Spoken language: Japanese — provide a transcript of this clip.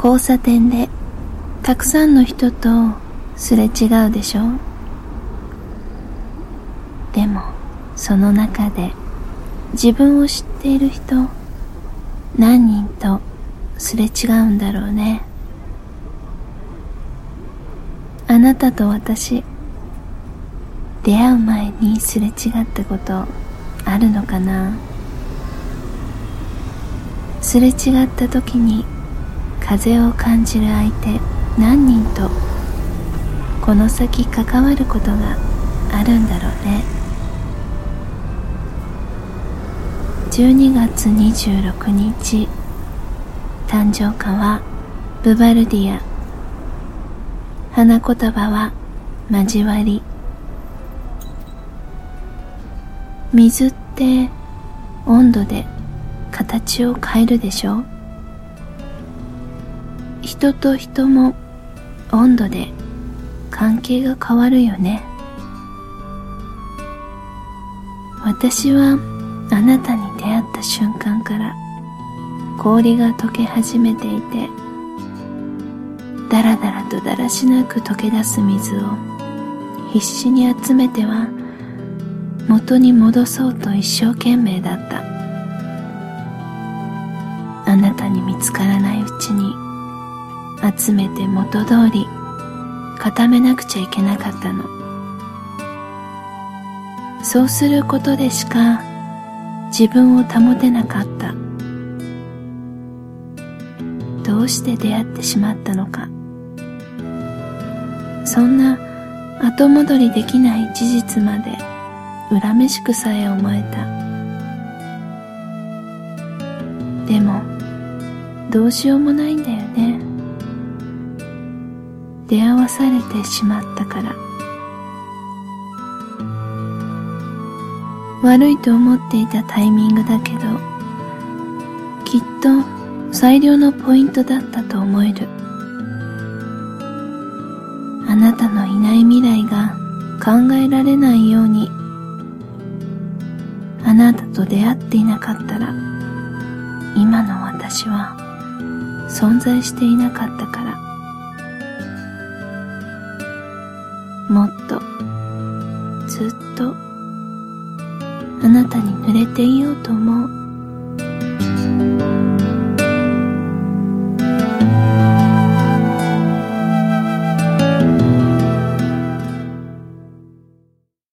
交差点でたくさんの人とすれ違うでしょ？でもその中で自分を知っている人何人とすれ違うんだろうね？あなたと私出会う前にすれ違ったことあるのかな？すれ違った時に風を感じる相手何人とこの先関わることがあるんだろうね。12月26日誕生花はブバルディア。花言葉は交わり。水って温度で形を変えるでしょ人と人も温度で関係が変わるよね。私はあなたに出会った瞬間から氷が溶け始めていてだらだらとだらしなく溶け出す水を必死に集めては元に戻そうと一生懸命だった。あなたに見つからないうちに集めて元通り固めなくちゃいけなかったの。そうすることでしか自分を保てなかった。どうして出会ってしまったのか。そんな後戻りできない事実まで恨めしくさえ思えた。でもどうしようもないんだよ。出会わされてしまったから。悪いと思っていたタイミングだけどきっと最良のポイントだったと思える。あなたのいない未来が考えられないようにあなたと出会っていなかったら今の私は存在していなかったから。もっとずっとあなたに濡れていようと思う。